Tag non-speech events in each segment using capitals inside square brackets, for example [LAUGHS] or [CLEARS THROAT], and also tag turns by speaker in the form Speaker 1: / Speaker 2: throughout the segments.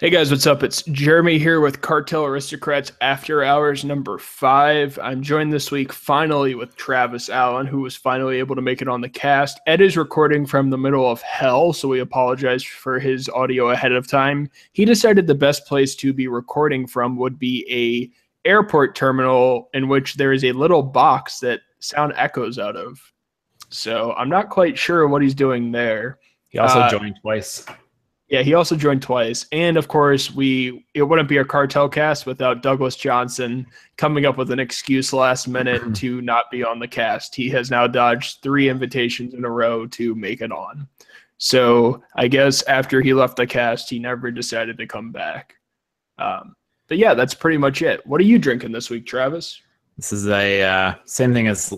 Speaker 1: Hey guys, what's up? It's Jeremy here with Cartel Aristocrats After Hours number five. I'm joined this week finally with Travis Allen, who was finally able to make it on the cast. Ed is recording from the middle of hell, so we apologize for his audio ahead of time. He decided the best place to be recording from would be a airport terminal in which there is a little box that sound echoes out of. So I'm not quite sure what he's doing there.
Speaker 2: He also
Speaker 1: Uh,
Speaker 2: joined twice.
Speaker 1: Yeah, he also joined twice. And of course, we it wouldn't be a cartel cast without Douglas Johnson coming up with an excuse last minute [CLEARS THROAT] to not be on the cast. He has now dodged three invitations in a row to make it on. So I guess after he left the cast, he never decided to come back. Um, but yeah, that's pretty much it. What are you drinking this week, Travis?
Speaker 2: This is a uh, same thing as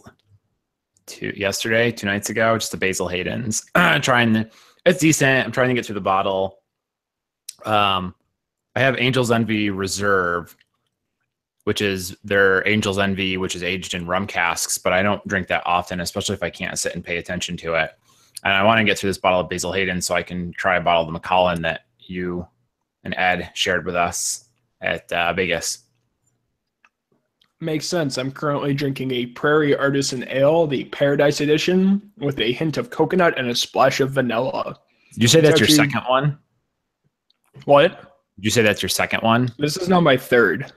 Speaker 2: two yesterday, two nights ago. Just a Basil Hayden's. [CLEARS THROAT] trying, it's decent. I'm trying to get through the bottle. Um, I have Angel's Envy Reserve, which is their Angel's Envy, which is aged in rum casks. But I don't drink that often, especially if I can't sit and pay attention to it. And I want to get through this bottle of Basil Hayden so I can try a bottle of the Macallan that you and Ed shared with us at uh, Vegas.
Speaker 1: Makes sense. I'm currently drinking a Prairie Artisan Ale, the Paradise Edition, with a hint of coconut and a splash of vanilla.
Speaker 2: You say that's your second one?
Speaker 1: What?
Speaker 2: Did you say that's your second one?
Speaker 1: This is now my third.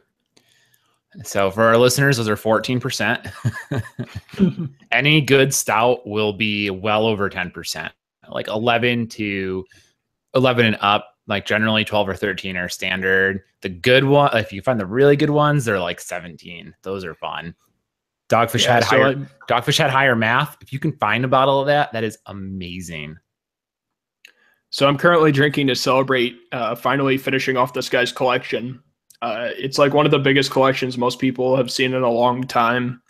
Speaker 2: So for our listeners, those are 14%. [LAUGHS] Any good stout will be well over 10%. Like 11 to 11 and up, like generally 12 or 13 are standard. The good one, if you find the really good ones, they're like 17. Those are fun. Dogfish
Speaker 1: Yeah,
Speaker 2: had
Speaker 1: so
Speaker 2: higher Dogfish Head Higher Math. If you can find a bottle of that, that is amazing.
Speaker 1: So I'm currently drinking to celebrate uh, finally finishing off this guy's collection. Uh, it's like one of the biggest collections most people have seen in a long time.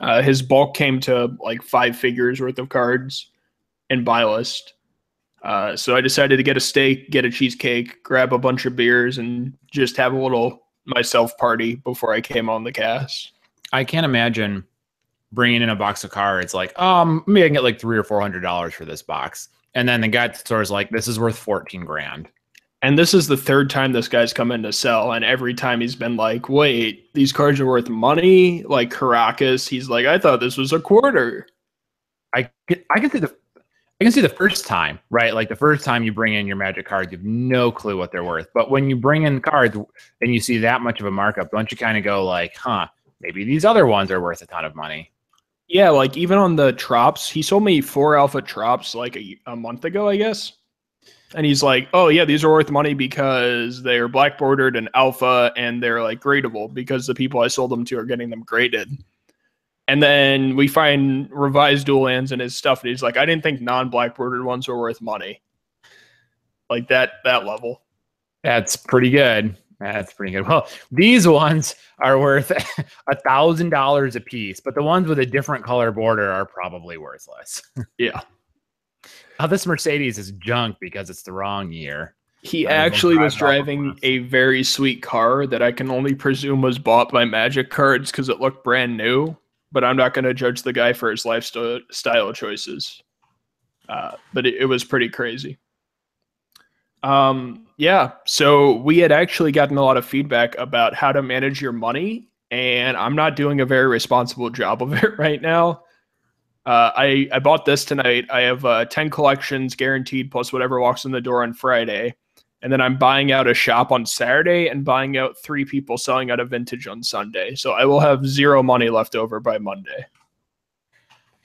Speaker 1: Uh, his bulk came to like five figures worth of cards in buy list. Uh, so I decided to get a steak, get a cheesecake, grab a bunch of beers, and just have a little myself party before I came on the cast.
Speaker 2: I can't imagine bringing in a box of cards like, um, maybe I can get like three or four hundred dollars for this box, and then the guy at the store is like, this is worth fourteen grand.
Speaker 1: And this is the third time this guy's come in to sell, and every time he's been like, "Wait, these cards are worth money." Like Caracas, he's like, "I thought this was a quarter."
Speaker 2: I can, I can see the I can see the first time, right? Like the first time you bring in your magic cards, you have no clue what they're worth. But when you bring in cards and you see that much of a markup, don't you kind of go like, huh, maybe these other ones are worth a ton of money?
Speaker 1: Yeah, like even on the Trops, he sold me four Alpha Trops like a, a month ago, I guess. And he's like, "Oh yeah, these are worth money because they're black bordered and alpha, and they're like gradable because the people I sold them to are getting them graded." And then we find revised dual lands in his stuff, and he's like, "I didn't think non-black bordered ones were worth money." Like that that level.
Speaker 2: That's pretty good. That's pretty good. Well, these ones are worth [LAUGHS] a thousand dollars a piece, but the ones with a different color border are probably worthless. [LAUGHS]
Speaker 1: Yeah.
Speaker 2: Now this Mercedes is junk because it's the wrong year.
Speaker 1: He actually was driving a very sweet car that I can only presume was bought by Magic Cards because it looked brand new. But I'm not going to judge the guy for his lifestyle style choices. Uh, but it, it was pretty crazy. Um, yeah. So we had actually gotten a lot of feedback about how to manage your money, and I'm not doing a very responsible job of [LAUGHS] it right now. Uh, I I bought this tonight. I have uh, ten collections guaranteed, plus whatever walks in the door on Friday, and then I'm buying out a shop on Saturday and buying out three people selling out a vintage on Sunday. So I will have zero money left over by Monday.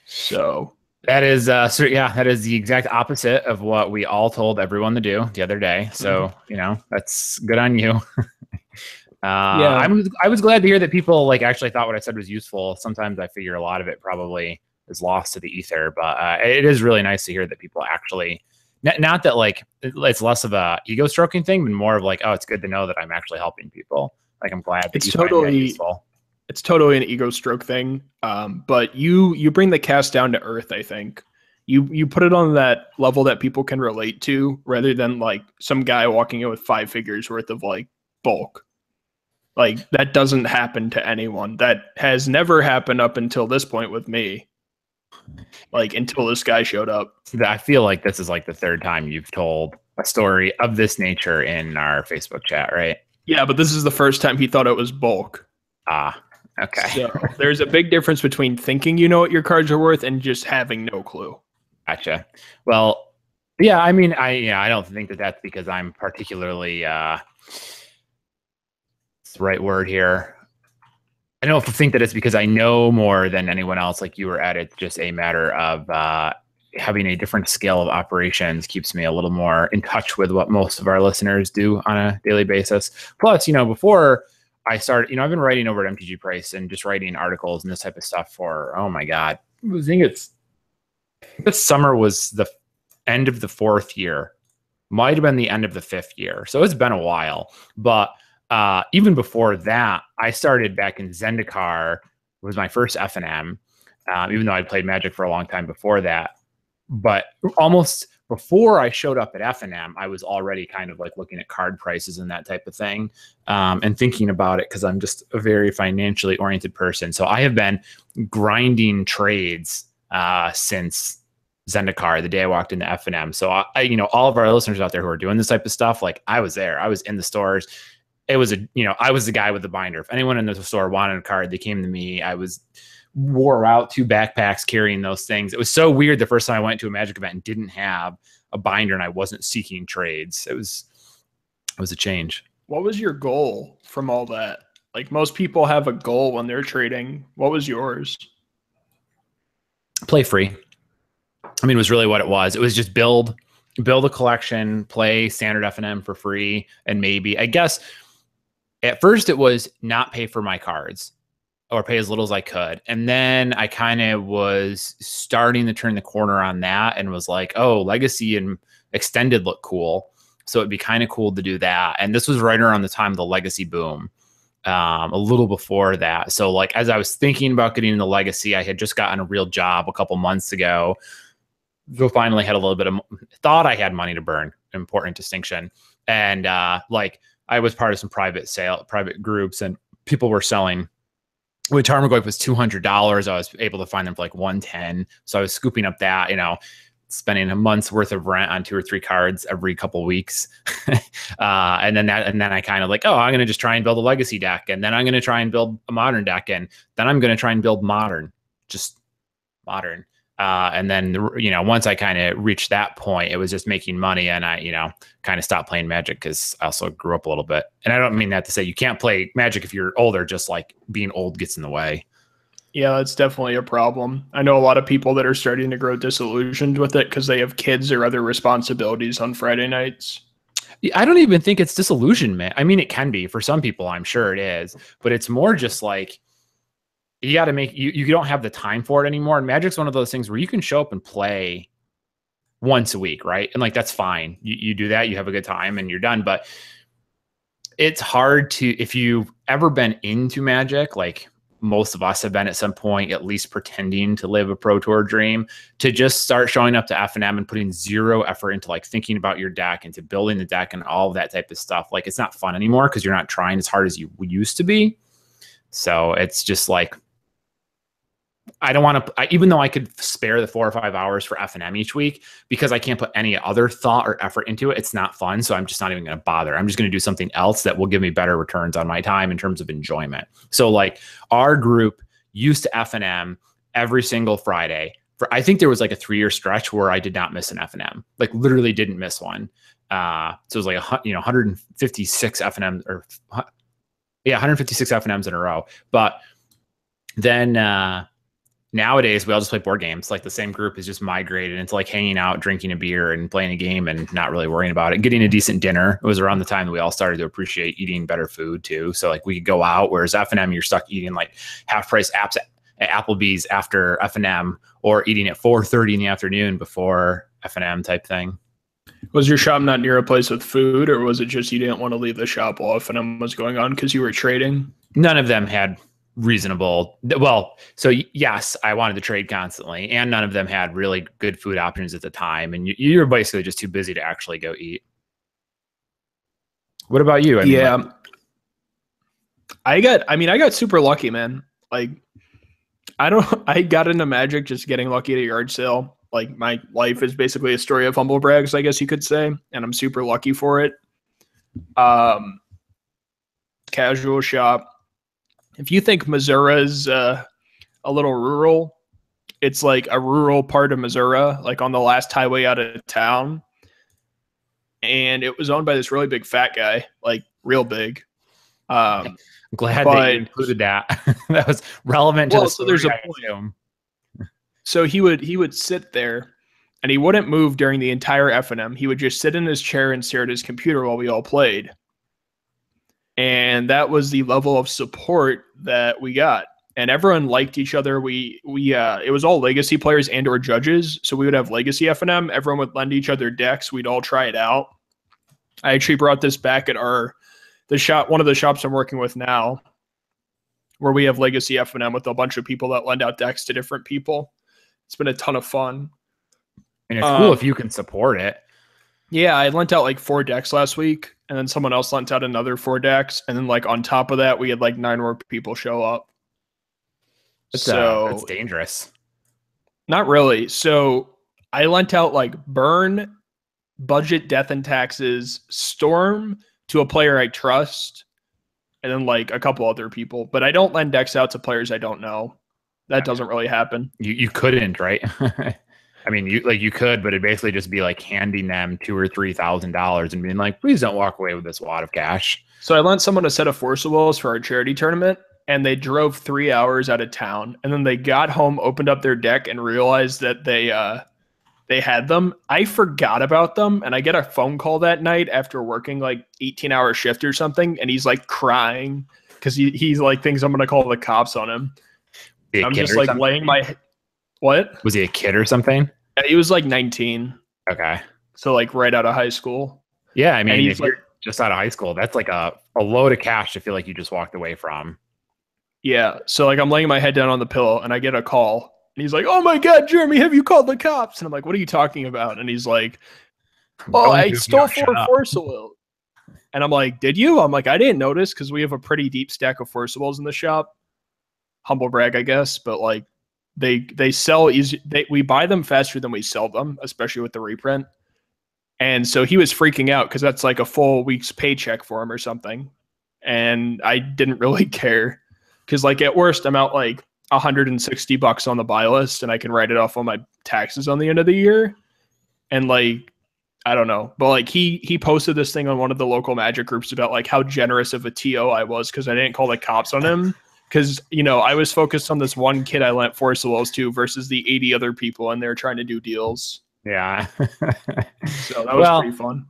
Speaker 1: So
Speaker 2: That is, uh, so yeah, that is the exact opposite of what we all told everyone to do the other day. So you know, that's good on you. [LAUGHS] uh,
Speaker 1: Yeah.
Speaker 2: I'm, I was glad to hear that people like actually thought what I said was useful. Sometimes I figure a lot of it probably is lost to the ether, but uh, it is really nice to hear that people actually. Not, not that like it's less of a ego stroking thing, but more of like, oh, it's good to know that I'm actually helping people. Like I'm glad that
Speaker 1: It's
Speaker 2: you find that
Speaker 1: totally-
Speaker 2: useful.
Speaker 1: it's totally an ego stroke thing. Um, but you you bring the cast down to earth. I think you you put it on that level that people can relate to, rather than like some guy walking in with five figures worth of like bulk. Like that doesn't happen to anyone. That has never happened up until this point with me. Like until this guy showed up.
Speaker 2: I feel like this is like the third time you've told a story of this nature in our Facebook chat, right?
Speaker 1: Yeah, but this is the first time he thought it was bulk.
Speaker 2: Ah, okay.
Speaker 1: So there's a big difference between thinking you know what your cards are worth and just having no clue.
Speaker 2: Gotcha. Well, yeah, I mean, I yeah, I don't think that that's because I'm particularly uh, it's the right word here. I don't think that it's because I know more than anyone else, like you were at. It's just a matter of uh, having a different scale of operations keeps me a little more in touch with what most of our listeners do on a daily basis. Plus, you know, before I started, you know, I've been writing over at MTG Price and just writing articles and this type of stuff for, oh my God, I think it's this summer was the end of the fourth year, might have been the end of the fifth year. So it's been a while. But uh, even before that, I started back in Zendikar, was my first FNM, um, even though I'd played Magic for a long time before that. But almost before I showed up at FNM, I was already kind of like looking at card prices and that type of thing um, and thinking about it because I'm just a very financially oriented person. So I have been grinding trades uh, since Zendikar the day I walked into FNM. So I, I, you know, all of our listeners out there who are doing this type of stuff, like I was there, I was in the stores. It was a, you know, I was the guy with the binder. If anyone in the store wanted a card, they came to me. I was wore out two backpacks carrying those things. It was so weird the first time I went to a magic event and didn't have a binder and I wasn't seeking trades. It was, it was a change.
Speaker 1: What was your goal from all that? Like most people have a goal when they're trading. What was yours?
Speaker 2: Play free. I mean, it was really what it was. It was just build, build a collection, play standard FNM for free, and maybe I guess at first it was not pay for my cards or pay as little as I could. And then I kind of was starting to turn the corner on that and was like, oh, legacy and extended look cool. So it'd be kind of cool to do that. And this was right around the time of the legacy boom um, a little before that. So, like, as I was thinking about getting into legacy, I had just gotten a real job a couple months ago. So finally had a little bit of thought I had money to burn. Important distinction. And uh, like, I was part of some private sale, private groups, and people were selling. When Tarmogoyf was two hundred dollars, I was able to find them for like one ten. So I was scooping up that, you know, spending a month's worth of rent on two or three cards every couple weeks. [LAUGHS] uh, and then that, and then I kind of like, oh, I'm going to just try and build a legacy deck. And then I'm going to try and build a modern deck. And then I'm going to try and build modern, just modern. Uh, and then, you know, once I kind of reached that point, it was just making money. And I, you know, kind of stopped playing magic because I also grew up a little bit. And I don't mean that to say you can't play magic if you're older, just like being old gets in the way.
Speaker 1: Yeah, that's definitely a problem. I know a lot of people that are starting to grow disillusioned with it because they have kids or other responsibilities on Friday nights.
Speaker 2: I don't even think it's disillusionment. I mean, it can be for some people, I'm sure it is, but it's more just like you got to make you you don't have the time for it anymore. And Magic's one of those things where you can show up and play once a week, right? And like that's fine. You you do that, you have a good time, and you're done. But it's hard to if you've ever been into Magic, like most of us have been at some point at least pretending to live a pro tour dream to just start showing up to FNM and putting zero effort into like thinking about your deck into building the deck and all that type of stuff like it's not fun anymore because you're not trying as hard as you used to be so it's just like I don't want to, even though I could spare the four or five hours for F and M each week, because I can't put any other thought or effort into it. It's not fun. So I'm just not even going to bother. I'm just going to do something else that will give me better returns on my time in terms of enjoyment. So, like, our group used to F and M every single Friday. For I think there was like a three year stretch where I did not miss an F and M, like, literally didn't miss one. Uh, so it was like a you know 156 FNM or yeah 156 F and M's in a row. But then uh, nowadays we all just play board games. Like the same group is just migrated into like hanging out drinking a beer and playing a game and not really worrying about it. Getting a decent dinner it was around the time that we all started to appreciate eating better food too. So like we could go out whereas f&m you're stuck eating like half price apps at applebee's after f&m or eating at 4.30 in the afternoon before f&m type thing.
Speaker 1: Was your shop not near a place with food or was it just you didn't want to leave the shop while f&m was going on because you were trading?
Speaker 2: None of them had reasonable. Well, so yes, I wanted to trade constantly, and none of them had really good food options at the time, and you, you're basically just too busy to actually go eat. What about you?
Speaker 1: I mean, yeah, like, I got. I mean, I got super lucky, man. Like, I don't. [LAUGHS] I got into Magic just getting lucky at a yard sale. Like my life is basically a story of humble brags, I guess you could say, and I'm super lucky for it. Um, casual shop. If you think Missouri's uh, a little rural, it's like a rural part of Missouri, like on the last highway out of town. And it was owned by this really big fat guy, like real big. Um,
Speaker 2: I'm glad
Speaker 1: but-
Speaker 2: that you included that. [LAUGHS] that was relevant to
Speaker 1: Well,
Speaker 2: the
Speaker 1: so there's a point. so he would he would sit there and he wouldn't move during the entire F&M. He would just sit in his chair and stare at his computer while we all played. And that was the level of support that we got. And everyone liked each other. We we uh it was all legacy players and or judges. So we would have legacy F&M. Everyone would lend each other decks. We'd all try it out. I actually brought this back at our the shop one of the shops I'm working with now where we have legacy F&M with a bunch of people that lend out decks to different people. It's been a ton of fun.
Speaker 2: And it's cool
Speaker 1: Um,
Speaker 2: if you can support it.
Speaker 1: Yeah, I lent out like four decks last week, and then someone else lent out another four decks, and then like on top of that, we had like nine more people show up.
Speaker 2: It's,
Speaker 1: so
Speaker 2: uh, it's dangerous.
Speaker 1: not really. So I lent out like burn, budget, death and taxes, storm to a player I trust, and then like a couple other people. But I don't lend decks out to players I don't know. That doesn't really happen.
Speaker 2: You you couldn't, right? [LAUGHS] I mean, you like you could, but it'd basically just be like handing them two or three thousand dollars and being like, "Please don't walk away with this wad of cash."
Speaker 1: So I lent someone a set of Force of Wills for our charity tournament, and they drove three hours out of town. And then they got home, opened up their deck, and realized that they uh, they had them. I forgot about them, and I get a phone call that night after working like 18 hour shift or something, and he's like crying because he, he's like thinks I'm gonna call the cops on him.
Speaker 2: Was he a
Speaker 1: I'm just like laying my what?
Speaker 2: Was he a kid or something?
Speaker 1: Yeah, He was like 19,
Speaker 2: Okay.
Speaker 1: so like right out of high school.
Speaker 2: Yeah, I mean,
Speaker 1: he's
Speaker 2: if
Speaker 1: like-
Speaker 2: you're just out of high school, that's like a, a load of cash to feel like you just walked away from.
Speaker 1: Yeah. So like I'm laying my head down on the pillow and I get a call. And he's like, Oh my god, Jeremy, have you called the cops? And I'm like, What are you talking about? And he's like, Oh, I stole four
Speaker 2: up.
Speaker 1: Force of Wills. And I'm like, Did you? I'm like, I didn't notice because we have a pretty deep stack of Force of Wills in the shop. Humble brag, I guess, but like they they sell easy they we buy them faster than we sell them, especially with the reprint. And so he was freaking out because that's like a full week's paycheck for him or something. And I didn't [LAUGHS] really care. Cause like at worst I'm out like 160 bucks on the buy list and I can write it off on my taxes on the end of the year. And like I don't know, but like he he posted this thing on one of the local magic groups about like how generous of a TO I was because I didn't call the cops on him. Because you know I was focused on this one kid I lent four solos to versus the 80 other people, and they're trying to do deals.
Speaker 2: Yeah. [LAUGHS]
Speaker 1: So that was
Speaker 2: Well,
Speaker 1: pretty fun.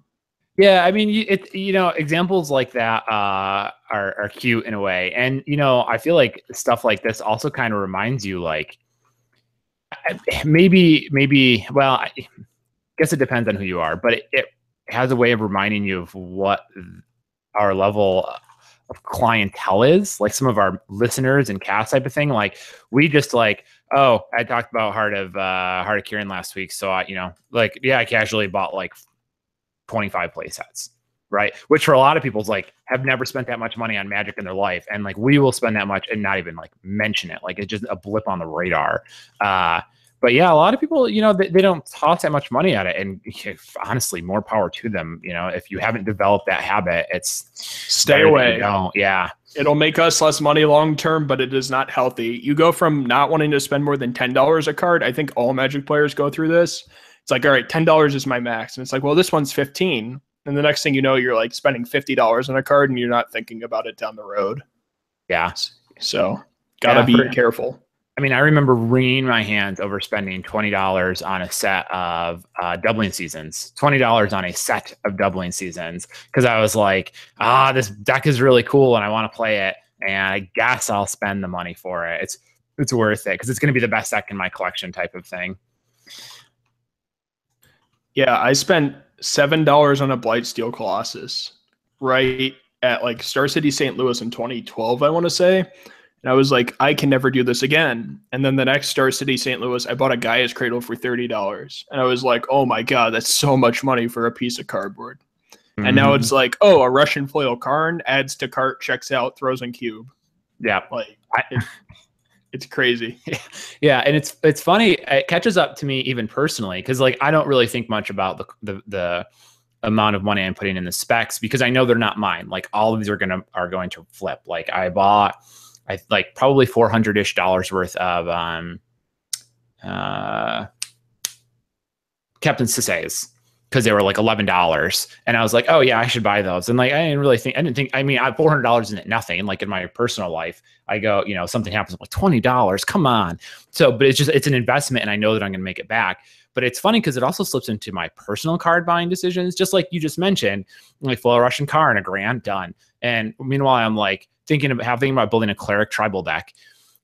Speaker 2: Yeah, I mean, you- it you know, examples like that uh, are are cute in a way, and you know, I feel like stuff like this also kind of reminds you, like maybe maybe well, I guess it depends on who you are, but it, it has a way of reminding you of what our level clientele is, like some of our listeners and cast type of thing. Like we just like, oh, I talked about Heart of uh, Heart of Kiran last week, so I, you know, like yeah, I casually bought like 25 play sets right? Which for a lot of people's like have never spent that much money on magic in their life and like we will spend that much and not even like mention it. Like it's just a blip on the radar. Uh but yeah a lot of people you know they, they don't toss that much money at it and [LAUGHS] if, honestly more power to them you know if you haven't developed that habit it's
Speaker 1: Stay
Speaker 2: better that you
Speaker 1: away.
Speaker 2: yeah
Speaker 1: It'll make us less money long term, but it is not healthy. You go from not wanting to spend more than ten dollars a card. I think all Magic players go through this. It's like, all right, ten dollars is my max, and it's like, well, this one's fifteen. And the next thing you know, you're like spending fifty dollars on a card, and you're not thinking about it down the road.
Speaker 2: yeah
Speaker 1: So, gotta
Speaker 2: Yeah,
Speaker 1: be careful.
Speaker 2: I mean, I remember wringing my hands over spending twenty dollars on a set of uh, doubling seasons, twenty dollars on a set of doubling seasons, because I was like, ah, this deck is really cool and I want to play it, and I guess I'll spend the money for it. It's it's worth it because it's going to be the best deck in my collection, type of thing.
Speaker 1: Yeah, I spent seven dollars on a Blightsteel Colossus right at like Star City St. Louis in 2012, I want to say. And I was like, I can never do this again. And then the next Star City St. Louis, I bought a Gaia's Cradle for thirty dollars, and I was like, oh my god, that's so much money for a piece of cardboard. And now
Speaker 2: Mhm.
Speaker 1: it's like, oh, a Russian foil Karn adds to cart, checks out, throws in cube.
Speaker 2: yeah,
Speaker 1: Like,
Speaker 2: I,
Speaker 1: it- It's crazy. [LAUGHS]
Speaker 2: yeah, and it's it's funny. It catches up to me even personally because like I don't really think much about the the the amount of money I'm putting in the specs because I know they're not mine. Like all of these are gonna are going to flip. Like I bought I like probably four hundred ish dollars worth of um uh Captain Sisay's because they were like eleven dollars, and I was like, oh yeah, I should buy those. And like I didn't really think I didn't think I mean I four hundred dollars in it nothing. Like in my personal life, I go you know something happens I'm like twenty dollars, come on. So but it's just it's an investment, and I know that I'm going to make it back. But it's funny because it also slips into my personal card buying decisions, just like you just mentioned, like full Russian car and a grand done. And meanwhile, I'm like thinking about having about building a cleric tribal deck.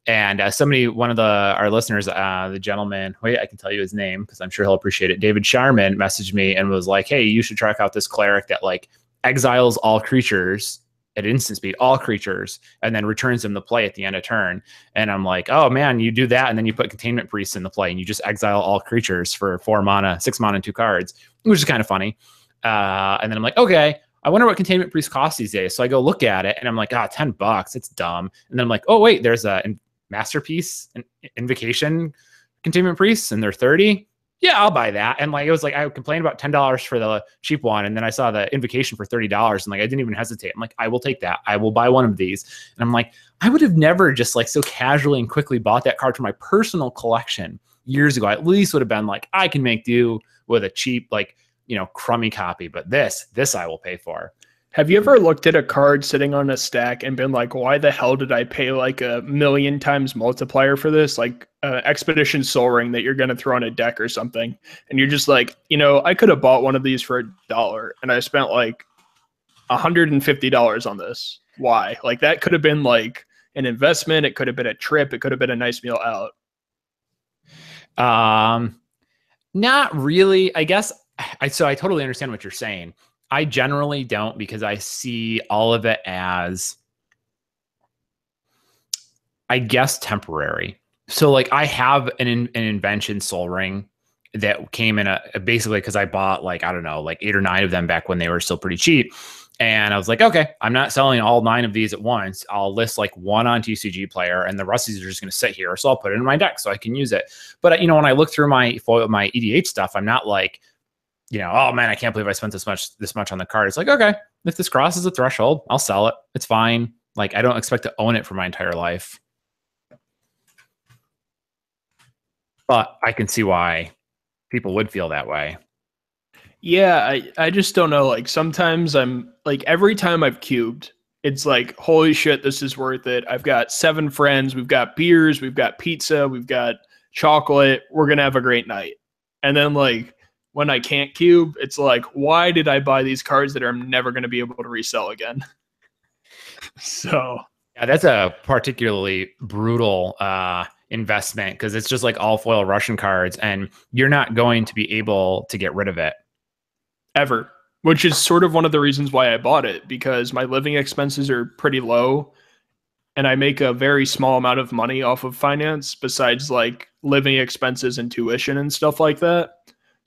Speaker 2: And uh, somebody, one of the our listeners, uh, the gentleman, wait, I can tell you his name because I'm sure he'll appreciate it. David Sharman messaged me and was like, "Hey, you should check out this cleric that like exiles all creatures at instant speed, all creatures, and then returns them to play at the end of turn." And I'm like, "Oh man, you do that, and then you put containment priests in the play, and you just exile all creatures for four mana, six mana, and two cards, which is kind of funny." Uh, and then I'm like, "Okay." I wonder what containment priest costs these days. So I go look at it and I'm like, ah, 10 bucks. It's dumb. And then I'm like, oh, wait, there's a masterpiece and invocation containment priests and they're 30 yeah i'll buy that and like it was like i complained about $10 for the cheap one and then i saw the invocation for $30 and like i didn't even hesitate i'm like i will take that i will buy one of these and i'm like i would have never just like so casually and quickly bought that card for my personal collection years ago I at least would have been like i can make do with a cheap like you know crummy copy but this this i will pay for
Speaker 1: have you ever looked at a card sitting on a stack and been like, why the hell did I pay like a million times multiplier for this? Like uh, Expedition Sol Ring that you're going to throw on a deck or something. And you're just like, you know, I could have bought one of these for a dollar and I spent like $150 on this. Why? Like that could have been like an investment. It could have been a trip. It could have been a nice meal out.
Speaker 2: Um, not really. I guess I, so I totally understand what you're saying. I generally don't because I see all of it as, I guess, temporary. So, like, I have an an invention Sol Ring that came in a basically because I bought like I don't know like eight or nine of them back when they were still pretty cheap, and I was like, okay, I'm not selling all nine of these at once. I'll list like one on TCG Player, and the these are just going to sit here. So I'll put it in my deck so I can use it. But uh, you know, when I look through my my EDH stuff, I'm not like you know, oh man, I can't believe I spent this much this much on the card. It's like, okay, if this crosses a threshold, I'll sell it. It's fine. Like I don't expect to own it for my entire life. But I can see why people would feel that way.
Speaker 1: Yeah, I, I just don't know. Like sometimes I'm like every time I've cubed, it's like, holy shit, this is worth it. I've got seven friends, we've got beers, we've got pizza, we've got chocolate, we're gonna have a great night. And then like when I can't cube, it's like, why did I buy these cards that I'm never going to be able to resell again? [LAUGHS] so,
Speaker 2: yeah, that's a particularly brutal uh, investment because it's just like all foil Russian cards, and you're not going to be able to get rid of it
Speaker 1: ever. Which is sort of one of the reasons why I bought it because my living expenses are pretty low and I make a very small amount of money off of finance besides like living expenses and tuition and stuff like that.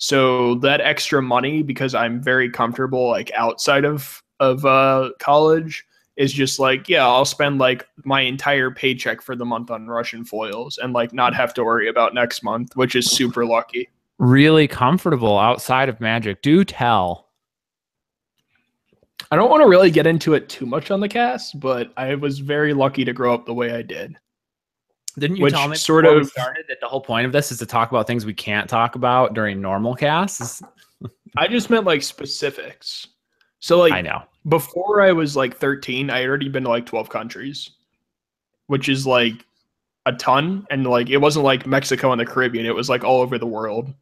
Speaker 1: So that extra money, because I'm very comfortable like outside of of uh, college, is just like yeah, I'll spend like my entire paycheck for the month on Russian foils and like not have to worry about next month, which is super lucky.
Speaker 2: Really comfortable outside of Magic. Do tell.
Speaker 1: I don't want to really get into it too much on the cast, but I was very lucky to grow up the way I did.
Speaker 2: Didn't you Which tell me sort of started that the whole point of this is to talk about things we can't talk about during normal casts? [LAUGHS]
Speaker 1: I just meant like specifics. So like
Speaker 2: I know
Speaker 1: before I was like 13, I had already been to like 12 countries, which is like a ton. And like it wasn't like Mexico and the Caribbean, it was like all over the world.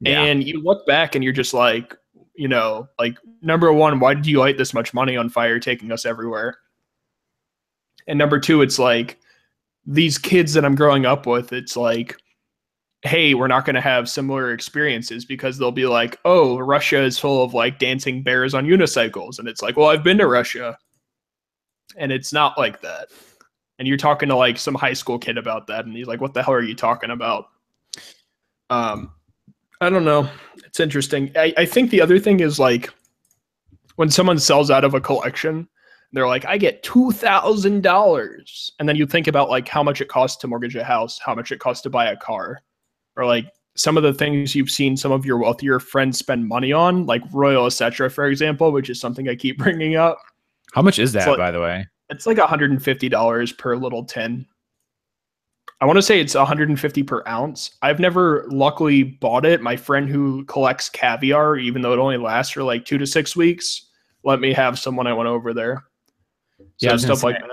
Speaker 1: Yeah. And you look back and you're just like, you know, like number one, why did you light this much money on fire taking us everywhere? And number two, it's like these kids that I'm growing up with, it's like, hey, we're not going to have similar experiences because they'll be like, oh, Russia is full of like dancing bears on unicycles. And it's like, well, I've been to Russia. And it's not like that. And you're talking to like some high school kid about that. And he's like, what the hell are you talking about? Um, I don't know. It's interesting. I, I think the other thing is like when someone sells out of a collection, They're like, I get two thousand dollars, and then you think about like how much it costs to mortgage a house, how much it costs to buy a car, or like some of the things you've seen some of your wealthier friends spend money on, like Royal Osetra, for example, which is something I keep [LAUGHS] bringing up.
Speaker 2: How much is that,
Speaker 1: like-
Speaker 2: by the way?
Speaker 1: It's like $150 per little tin. I want to say it's 150 per ounce. I've never luckily bought it. My friend who collects caviar, even though it only lasts for like two to six weeks, let me have some when I went over there. So
Speaker 2: Yeah, I was gonna
Speaker 1: stuff like that.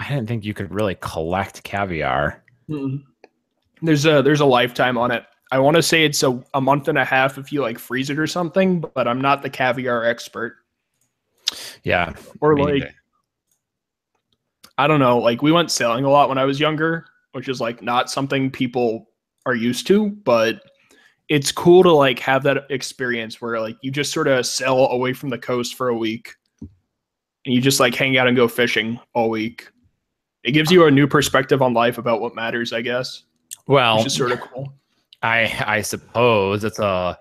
Speaker 2: I didn't think you could really collect caviar.
Speaker 1: Mm-mm. There's a there's a lifetime on it. I want to say it's a, a month and a half if you like freeze it or something, but I'm not the caviar expert.
Speaker 2: Yeah.
Speaker 1: Or like
Speaker 2: neither.
Speaker 1: I don't know, like we went sailing a lot when I was younger, which is like not something people are used to, but it's cool to like have that experience where like you just sort of sail away from the coast for a week and you just like hang out and go fishing all week. It gives you a new perspective on life about what matters, I guess,
Speaker 2: well,
Speaker 1: which is sort of cool.
Speaker 2: I I suppose it's a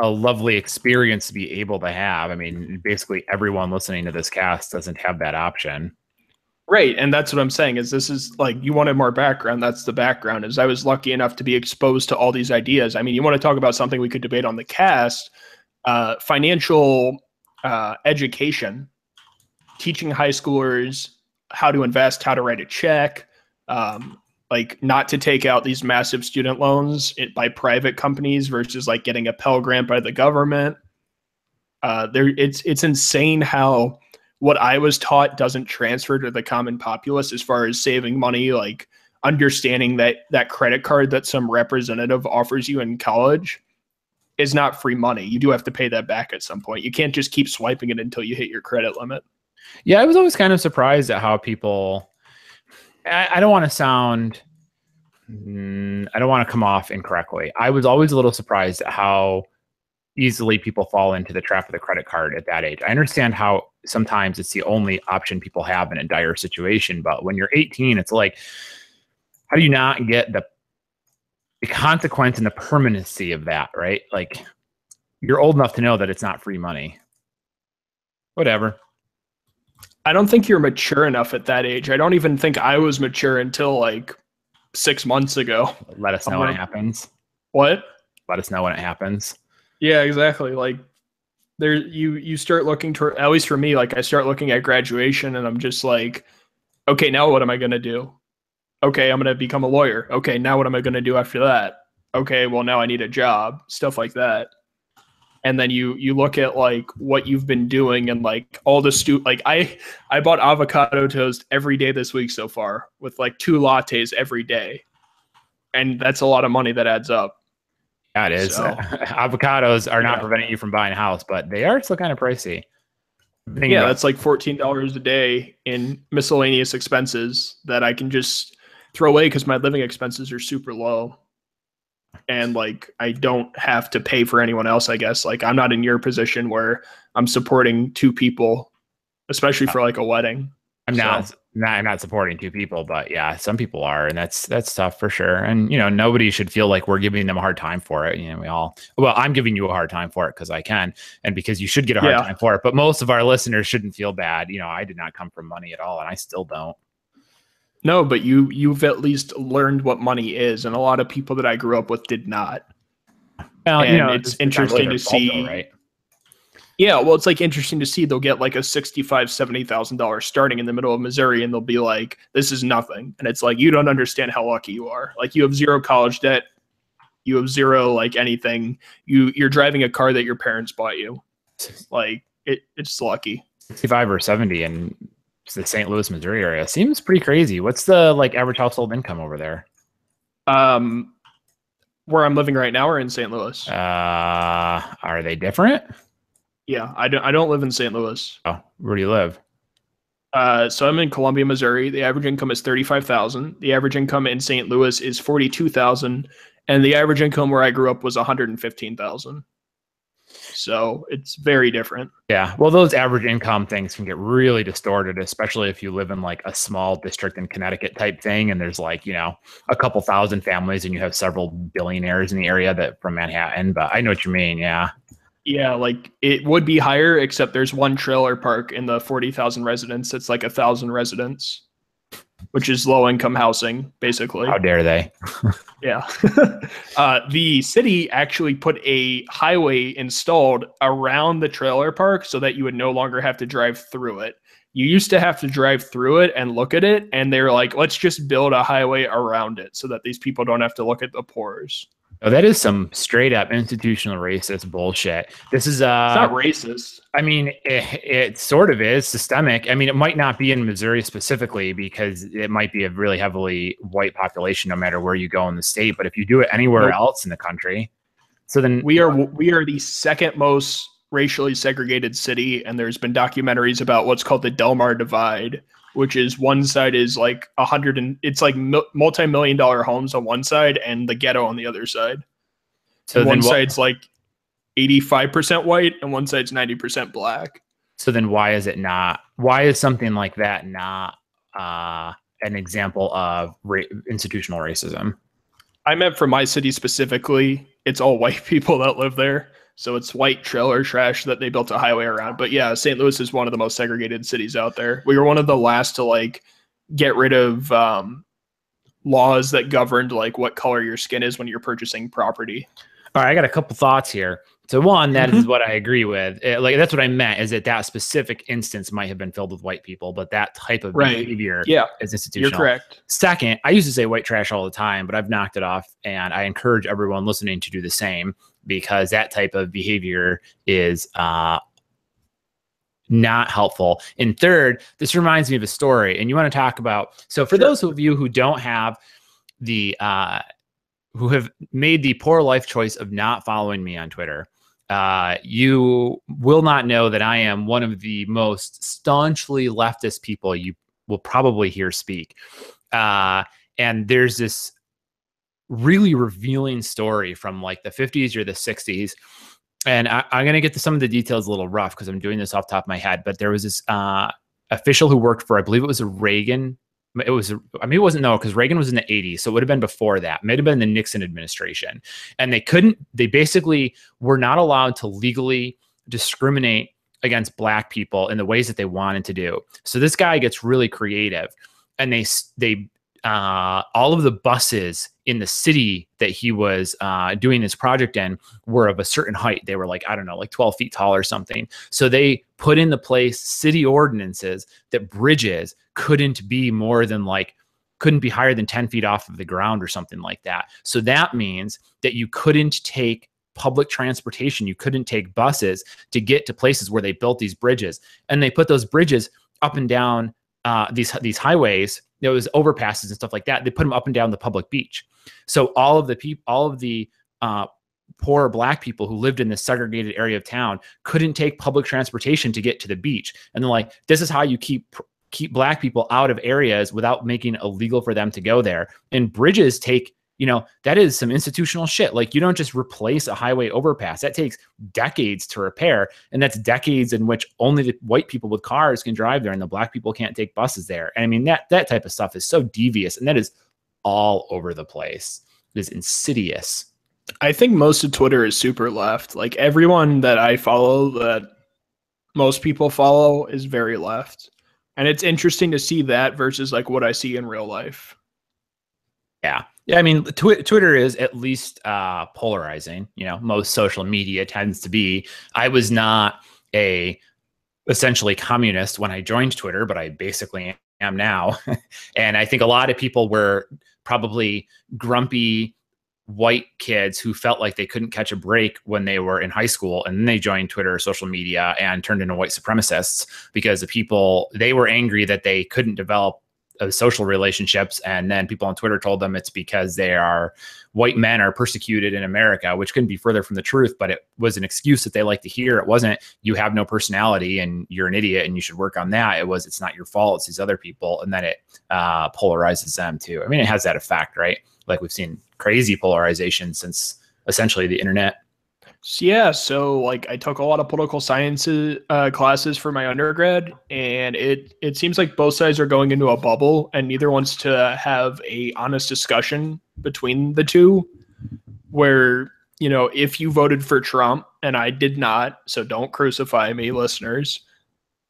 Speaker 2: a lovely experience to be able to have. I mean, basically everyone listening to this cast doesn't have that option.
Speaker 1: Right, and that's what I'm saying is this is like you wanted more background. That's the background. Is I was lucky enough to be exposed to all these ideas. I mean, you want to talk about something we could debate on the cast, uh, financial uh, education, teaching high schoolers how to invest, how to write a check, um, like not to take out these massive student loans by private companies versus like getting a Pell Grant by the government. Uh, there, it's it's insane how what I was taught doesn't transfer to the common populace as far as saving money, like understanding that that credit card that some representative offers you in college is not free money. You do have to pay that back at some point. You can't just keep swiping it until you hit your credit limit.
Speaker 2: Yeah, I was always kind of surprised at how people. I, I don't want to sound. mm, I don't want to come off incorrectly. I was always a little surprised at how easily people fall into the trap of the credit card at that age. I understand how sometimes it's the only option people have in a dire situation, but when you're 18, it's like, how do you not get the the consequence and the permanency of that, right? Like, you're old enough to know that it's not free money. Whatever.
Speaker 1: I don't think you're mature enough at that age. I don't even think I was mature until like six months ago.
Speaker 2: Let us know when it
Speaker 1: um,
Speaker 2: happens.
Speaker 1: What?
Speaker 2: Let us know when it happens.
Speaker 1: Yeah, exactly. Like there you you start looking toward at least for me, like I start looking at graduation and I'm just like, okay, now what am I gonna do? Okay, I'm gonna become a lawyer. Okay, now what am I gonna do after that? Okay, well now I need a job, stuff like that. And then you you look at like what you've been doing and like all the stu like I I bought avocado toast every day this week so far with like two lattes every day. And that's a lot of money that adds up.
Speaker 2: Yeah, it is.
Speaker 1: So- [LAUGHS]
Speaker 2: Avocados are not
Speaker 1: Yeah.
Speaker 2: preventing you from buying a house, but they are still kind of pricey. Thinking
Speaker 1: yeah,
Speaker 2: about-
Speaker 1: that's like fourteen dollars a day in miscellaneous expenses that I can just throw away because my living expenses are super low, and like I don't have to pay for anyone else. I guess like I'm not in your position where I'm supporting two people, especially for like a wedding.
Speaker 2: I'm not, not I'm not supporting two people, but yeah, some people are, and that's that's tough for sure. And you know, nobody should feel like we're giving them a hard time for it. You know, we all well, I'm giving you a hard time for it because I can, and because you should get a hard
Speaker 1: Yeah.
Speaker 2: time for it. But most of our listeners shouldn't feel bad. You know, I did not come from money at all, and I still don't.
Speaker 1: No, but you you've at least learned what money is, and a lot of people that I grew up with did not.
Speaker 2: Well,
Speaker 1: And it's
Speaker 2: it's
Speaker 1: interesting to
Speaker 2: fault, though,
Speaker 1: see-
Speaker 2: right?
Speaker 1: Yeah, well, it's like interesting to see they'll get like a sixty-five, seventy thousand dollars starting in the middle of Missouri, and they'll be like, "This is nothing," and it's like you don't understand how lucky you are. Like you have zero college debt, you have zero like anything. You you're driving a car that your parents bought you. Like it, it's lucky.
Speaker 2: 65 or 70 in the St. Louis, Missouri area seems pretty crazy. What's the like average household income over there?
Speaker 1: Um, where I'm living right now, or in St. Louis.
Speaker 2: Uh, are they different?
Speaker 1: yeah, I don't I don't live in St. Louis.
Speaker 2: Oh, where do you live?
Speaker 1: Uh, so I'm in Columbia, Missouri. The average income is thirty-five thousand. The average income in St. Louis is forty-two thousand, and the average income where I grew up was one hundred and fifteen thousand. So it's very different.
Speaker 2: Yeah. Well, those average income things can get really distorted, especially if you live in like a small district in Connecticut type thing. And there's like, you know, a couple thousand families and you have several billionaires in the area that from Manhattan. But I know what you mean. Yeah.
Speaker 1: Yeah, like it would be higher, except there's one trailer park in the forty thousand residents. It's like a thousand residents, which is low income housing, basically.
Speaker 2: How dare they? [LAUGHS] [LAUGHS]
Speaker 1: Yeah. [LAUGHS] uh, the city actually put a highway installed around the trailer park so that you would no longer have to drive through it. You used to have to drive through it and look at it, and they're like, let's just build a highway around it so that these people don't have to look at the pores.
Speaker 2: Oh, that is some straight up institutional racist bullshit. This is uh
Speaker 1: It's not racist.
Speaker 2: I mean, it, it sort of is systemic. I mean, it might not be in Missouri specifically because it might be a really heavily white population no matter where you go in the state. But if you do it anywhere
Speaker 1: Nope.
Speaker 2: else in the country, so then
Speaker 1: We are we are the second most racially segregated city, and there's been documentaries about what's called the Delmar Divide, which is one side is like a hundred and it's like multi-million dollar homes on one side, and the ghetto on the other side.
Speaker 2: so
Speaker 1: And one
Speaker 2: what,
Speaker 1: side's like eighty-five percent white, and one side's ninety percent black.
Speaker 2: so then why is it not? Why is something like that not uh, an example of ra- institutional racism?
Speaker 1: I meant for my city specifically, it's all white [LAUGHS] people that live there. So it's white trailer trash that they built a highway around. But yeah, St. Louis is one of the most segregated cities out there. We were one of the last to like get rid of um, laws that governed like what color your skin is when you're purchasing property.
Speaker 2: All right, I got a couple thoughts here. So one, that is what I agree with. Uh, like that's what I meant is that that specific instance might have been filled with white people, but that type of
Speaker 1: Right.
Speaker 2: behavior
Speaker 1: Yeah,
Speaker 2: is institutional.
Speaker 1: you're correct.
Speaker 2: Second, I used to say white trash all the time, but I've knocked it off, and I encourage everyone listening to do the same because that type of behavior is uh, not helpful. And third, this reminds me of a story, and you want to talk about. So, for
Speaker 1: Sure.
Speaker 2: those of you who don't have the uh, who have made the poor life choice of not following me on Twitter, uh, you will not know that I am one of the most staunchly leftist people you will probably hear speak. Uh, and there's this really revealing story from like the 50s or the 60s. And I, I'm going to get to some of the details a little rough because I'm doing this off top of my head. But there was this uh, official who worked for, I believe it was a Reagan. It was, I mean, it wasn't no, because Reagan was in the 80s. So it would have been before that. Might have been the Nixon administration. And they couldn't, they basically were not allowed to legally discriminate against black people in the ways that they wanted to do. So this guy gets really creative and they they uh, all of the buses in the city that he was uh, doing his project in were of a certain height. They were like I don't know, like twelve feet tall or something. So they put into place city ordinances that bridges couldn't be more than like couldn't be higher than 10 feet off of the ground or something like that. So that means that you couldn't take public transportation, you couldn't take buses to get to places where they built these bridges. And they put those bridges up and down uh, these these highways, there was overpasses and stuff like that. They put them up and down the public beach. So all of the people, all of the uh, poor black people who lived in this segregated area of town couldn't take public transportation to get to the beach. And they're like, this is how you keep keep black people out of areas without making it illegal for them to go there. And bridges take you know that is some institutional shit like you don't just replace a highway overpass that takes decades to repair and that's decades in which only the white people with cars can drive there and the black people can't take buses there and i mean that that type of stuff is so devious and that is all over the place it is insidious
Speaker 1: I think most of Twitter is super left. Like everyone that I follow that most people follow is very left. And it's interesting to see that versus like what I see in real life.
Speaker 2: Yeah. Yeah, I mean, twi- Twitter is at least uh, polarizing. You know, most social media tends to be. I was not a essentially communist when I joined Twitter, but I basically am now. [LAUGHS] and I think a lot of people were probably grumpy white kids who felt like they couldn't catch a break when they were in high school and then they joined Twitter social media and turned into white supremacists because the people they were angry that they couldn't develop uh, social relationships and then people on twitter told them it's because they are white men are persecuted in america which couldn't be further from the truth but it was an excuse that they like to hear. It wasn't you have no personality and you're an idiot and you should work on that. It was it's not your fault. It's these other people. And then it uh, polarizes them too. I mean it has that effect right? Like we've seen crazy polarization since essentially the internet
Speaker 1: Yeah, so like I took a lot of political sciences uh, classes for my undergrad, and it it seems like both sides are going into a bubble, and neither wants to have a honest discussion between the two. Where you know, if you voted for Trump and I did not, so don't crucify me, listeners,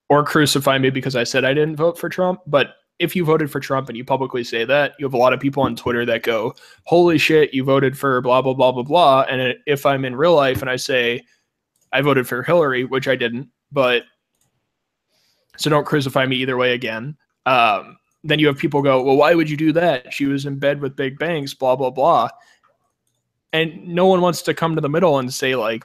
Speaker 1: or crucify me because I said I didn't vote for Trump. But if you voted for Trump and you publicly say that, you have a lot of people on Twitter that go, "Holy shit, you voted for blah blah blah blah blah." And if I'm in real life and I say I voted for Hillary, which I didn't, but so don't crucify me either way again. Um, then you have people go, "Well, why would you do that? She was in bed with big banks, blah blah blah." And no one wants to come to the middle and say like,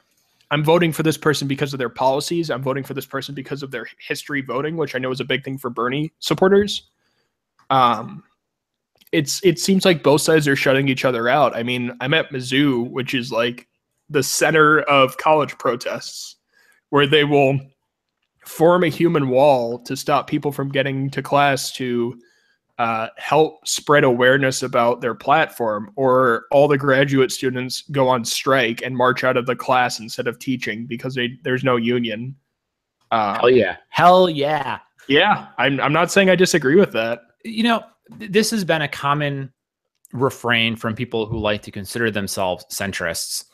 Speaker 1: I'm voting for this person because of their policies. I'm voting for this person because of their history voting, which I know is a big thing for Bernie supporters. Um, it's it seems like both sides are shutting each other out. I mean, I'm at Mizzou, which is like the center of college protests, where they will form a human wall to stop people from getting to class to uh, help spread awareness about their platform, or all the graduate students go on strike and march out of the class instead of teaching because they, there's no union.
Speaker 2: Um, Hell yeah! Hell yeah!
Speaker 1: Yeah, I'm. I'm not saying I disagree with that.
Speaker 2: You know, this has been a common refrain from people who like to consider themselves centrists.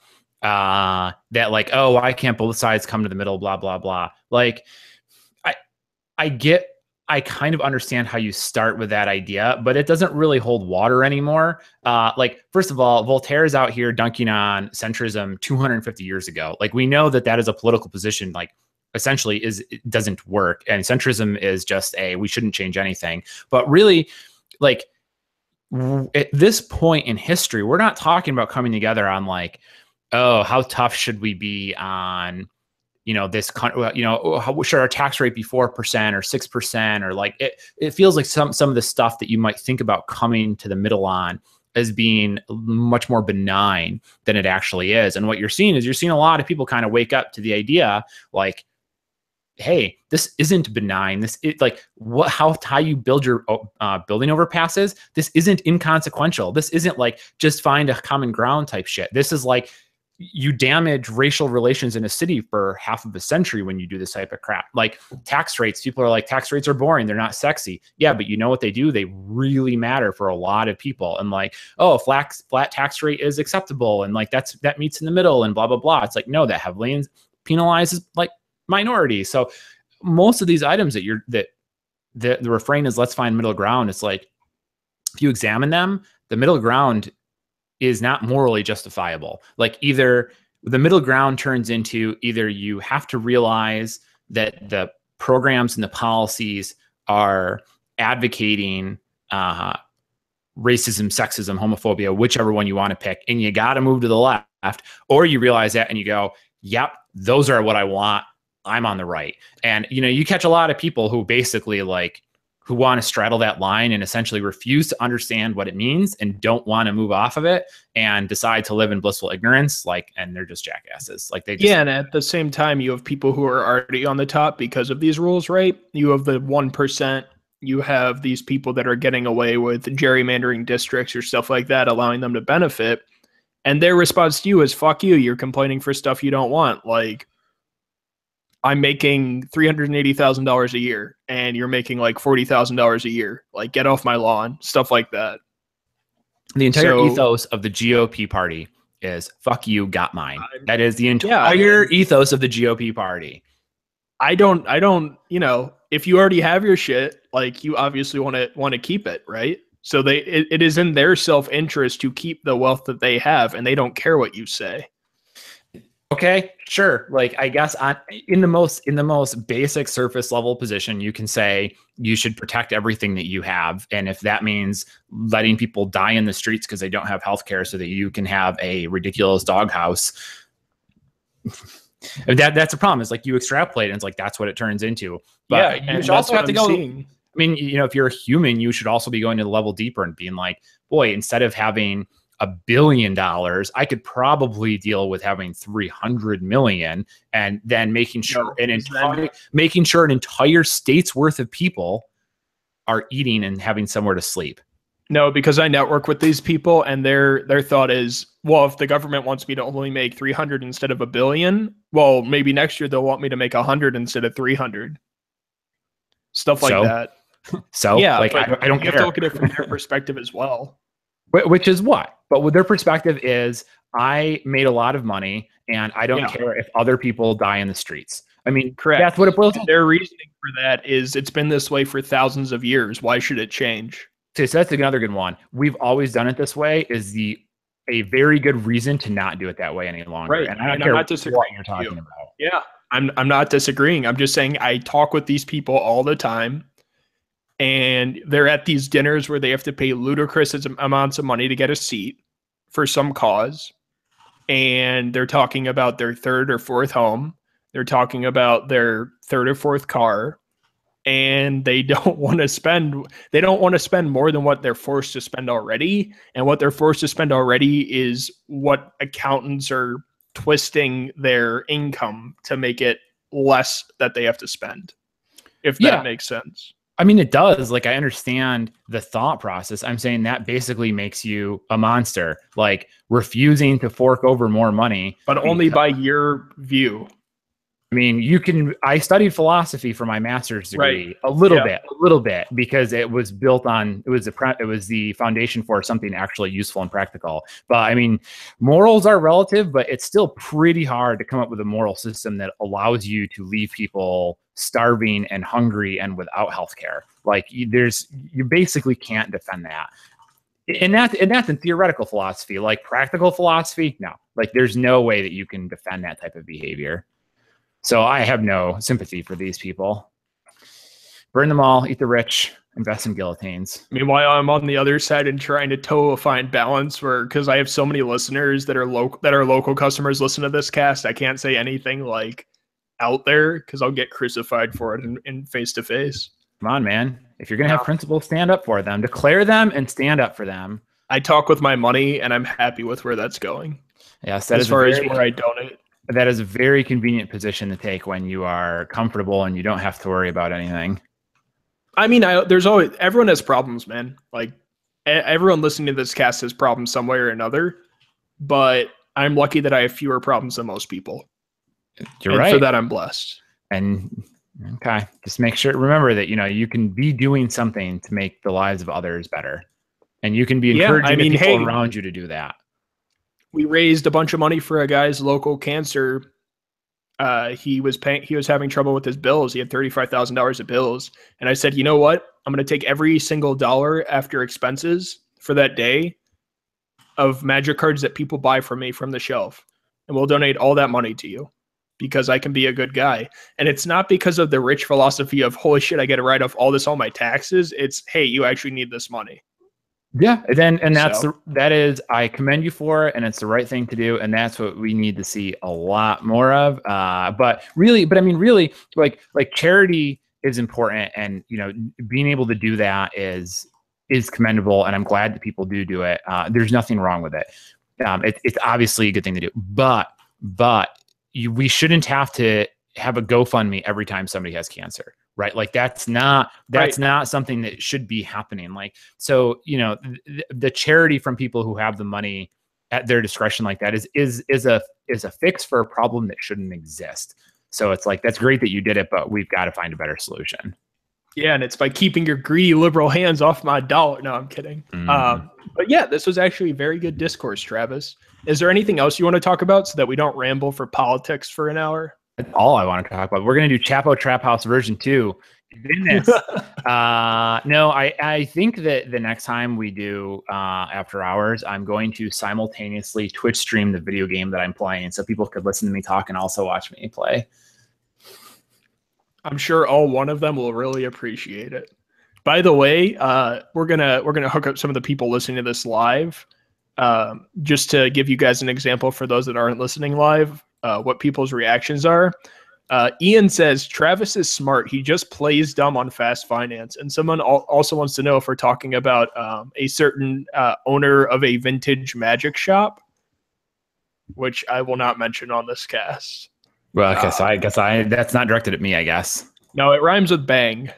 Speaker 2: Uh, that like, oh, why can't both sides come to the middle? Blah blah blah. Like, I, I get I kind of understand how you start with that idea, but it doesn't really hold water anymore. Uh, like, first of all, Voltaire is out here dunking on centrism 250 years ago. Like, we know that that is a political position. Like, essentially, is it doesn't work, and centrism is just a we shouldn't change anything. But really, like at this point in history, we're not talking about coming together on like, oh, how tough should we be on you know this you know oh, how, should our tax rate be 4% or 6% or like it it feels like some some of the stuff that you might think about coming to the middle on as being much more benign than it actually is and what you're seeing is you're seeing a lot of people kind of wake up to the idea like hey this isn't benign this is like what how how you build your uh, building overpasses this isn't inconsequential this isn't like just find a common ground type shit this is like you damage racial relations in a city for half of a century when you do this type of crap. Like tax rates, people are like, tax rates are boring. They're not sexy. Yeah, but you know what they do? They really matter for a lot of people. And like, oh, flat flat tax rate is acceptable, and like that's that meets in the middle, and blah blah blah. It's like no, that heavily penalizes like minorities. So most of these items that you're that the, the refrain is let's find middle ground. It's like if you examine them, the middle ground is not morally justifiable. Like either the middle ground turns into either you have to realize that the programs and the policies are advocating uh, racism, sexism, homophobia, whichever one you want to pick, and you got to move to the left, or you realize that and you go, "Yep, those are what I want. I'm on the right." And you know, you catch a lot of people who basically like who want to straddle that line and essentially refuse to understand what it means and don't want to move off of it and decide to live in blissful ignorance like and they're just jackasses. Like they just,
Speaker 1: yeah and at the same time you have people who are already on the top because of these rules right? You have the 1% you have these people that are getting away with gerrymandering districts or stuff like that allowing them to benefit and their response to you is fuck you you're complaining for stuff you don't want. Like I'm making three hundred and eighty thousand dollars a year, and you're making like forty thousand dollars a year. Like, get off my lawn, stuff like that.
Speaker 2: The entire so, ethos of the GOP party is "fuck you, got mine." That is the entire yeah, ethos of the GOP party.
Speaker 1: I don't, I don't, you know, if you already have your shit, like you obviously want to want to keep it, right? So they, it, it is in their self interest to keep the wealth that they have, and they don't care what you say
Speaker 2: okay sure. Like i guess on in the most in the most basic surface level position you can say you should protect everything that you have. And if that means letting people die in the streets because they don't have health care so that you can have a ridiculous doghouse [LAUGHS] that that's a problem. It's like you extrapolate and it's like that's what it turns into.
Speaker 1: But yeah, you should also have to I'm go seeing.
Speaker 2: i mean you know if you're a human you should also be going to the level deeper and being like boy instead of having a billion dollars, I could probably deal with having 300 million and then making sure no, an entire making sure an entire state's worth of people are eating and having somewhere to sleep.
Speaker 1: No, because I network with these people and their their thought is, well, if the government wants me to only make 300 instead of a billion, well, maybe next year they'll want me to make 100 instead of 300. Stuff like so, that. [LAUGHS]
Speaker 2: So, yeah, like I, I, don't
Speaker 1: you care. have to look at it from their perspective as well
Speaker 2: which is what but with their perspective is I made a lot of money and I don't
Speaker 1: Yeah.
Speaker 2: care if other people die in the streets. I mean,
Speaker 1: Correct.
Speaker 2: that's what it boils down.
Speaker 1: Their reasoning for that is it's been this way for thousands of years. Why should it change?
Speaker 2: So that's another good one. We've always done it this way is the a very good reason to not do it that way any longer.
Speaker 1: Right.
Speaker 2: And I don't
Speaker 1: And I'm
Speaker 2: care
Speaker 1: not
Speaker 2: what you're talking
Speaker 1: you.
Speaker 2: about.
Speaker 1: Yeah, I'm I'm not disagreeing. I'm just saying I talk with these people all the time, and they're at these dinners where they have to pay ludicrous amounts of money to get a seat for some cause, and they're talking about their third or fourth home. They're talking about their third or fourth car, and they [LAUGHS] don't want to spend they don't want to spend more than what they're forced to spend already. And what they're forced to spend already is what accountants are twisting their income to make it less that they have to spend. If that
Speaker 2: Yeah.
Speaker 1: makes sense.
Speaker 2: I mean, it does. Like, I understand the thought process. I'm saying that basically makes you a monster, like refusing to fork over more money.
Speaker 1: But only by your view.
Speaker 2: I mean, you can. I studied philosophy for my master's degree a little
Speaker 1: Yeah.
Speaker 2: bit, a little bit, because it was built on it was a pre- it was the foundation for something actually useful and practical. But I mean, morals are relative, but it's still pretty hard to come up with a moral system that allows you to leave people starving and hungry and without health care. Like, you, there's you basically can't defend that. And that's and that's in theoretical philosophy. Like practical philosophy, no. Like, there's no way that you can defend that type of behavior. So I have no sympathy for these people. Burn them all, eat the rich, invest in guillotines.
Speaker 1: Meanwhile, I'm on the other side and trying to toe a fine balance where because I have so many listeners that are local that are local customers listen to this cast, I can't say anything like out there because I'll get crucified for it in, in face to face.
Speaker 2: Come on, man. If you're gonna have principles, stand up for them, declare them, and stand up for them.
Speaker 1: I talk with my money and I'm happy with where that's going.
Speaker 2: Yes, that
Speaker 1: as
Speaker 2: is a
Speaker 1: far as where I donate.
Speaker 2: that is a very convenient position to take when you are comfortable and you don't have to worry about anything.
Speaker 1: I mean, I, there's always everyone has problems, man. Like e- everyone listening to this cast has problems some way or another. But I'm lucky that I have fewer problems than most people.
Speaker 2: You're
Speaker 1: and
Speaker 2: right.
Speaker 1: For that, I'm blessed.
Speaker 2: and okay, just make sure remember that you know you can be doing something to make the lives of others better, and you can be
Speaker 1: Yeah,
Speaker 2: encouraging
Speaker 1: I mean,
Speaker 2: the people
Speaker 1: hey-
Speaker 2: around you to do that.
Speaker 1: we raised a bunch of money for a guy's local cancer. Uh, he was paying. He was having trouble with his bills. He had thirty five thousand dollars of bills, and I said, you know what? I'm going to take every single dollar after expenses for that day of magic cards that people buy from me from the shelf, and we'll donate all that money to you because I can be a good guy. And it's not because of the rich philosophy of holy shit, I get to write off all this, all my taxes. It's hey, you actually need this money.
Speaker 2: Yeah, and then and that's
Speaker 1: So-
Speaker 2: the, that is I commend you for it, and it's the right thing to do, and that's what we need to see a lot more of. Uh, but really, but I mean, really, like like charity is important, and you know, being able to do that is is commendable, and I'm glad that people do do it. Uh, there's nothing wrong with it. Um, it. It's obviously a good thing to do, but but you, we shouldn't have to have a GoFundMe every time somebody has cancer, right? Like that's not that's not something that should be happening. Like so, you know, th- the charity from people who have the money at their discretion like that is is is a is a fix for a problem that shouldn't exist. So it's like that's great that you did it, but we've got to find a better solution.
Speaker 1: Yeah, and it's by keeping your greedy liberal hands off my dollar. No, I'm kidding.
Speaker 2: Mhm.
Speaker 1: Um, but yeah, this was actually very good discourse, Travis. Is there anything else you want to talk about so that we don't ramble for politics for an hour?
Speaker 2: That's all I want to talk about. We're gonna do Chapo Trap House version two. This, [LAUGHS] uh, no, I I think that the next time we do uh, after hours, I'm going to simultaneously Twitch stream the video game that I'm playing, so people could listen to me talk and also watch me play.
Speaker 1: I'm sure all one of them will really appreciate it. By the way, uh, we're gonna we're gonna hook up some of the people listening to this live, um, just to give you guys an example for those that aren't listening live, uh, what people's reactions are. Uh, Ian says Travis is smart. He just plays dumb on fast finance. And someone al- also wants to know if we're talking about um, a certain uh, owner of a vintage magic shop, which I will not mention on this cast.
Speaker 2: Well, I so I guess I that's not directed at me. I guess.
Speaker 1: No, it rhymes with bang.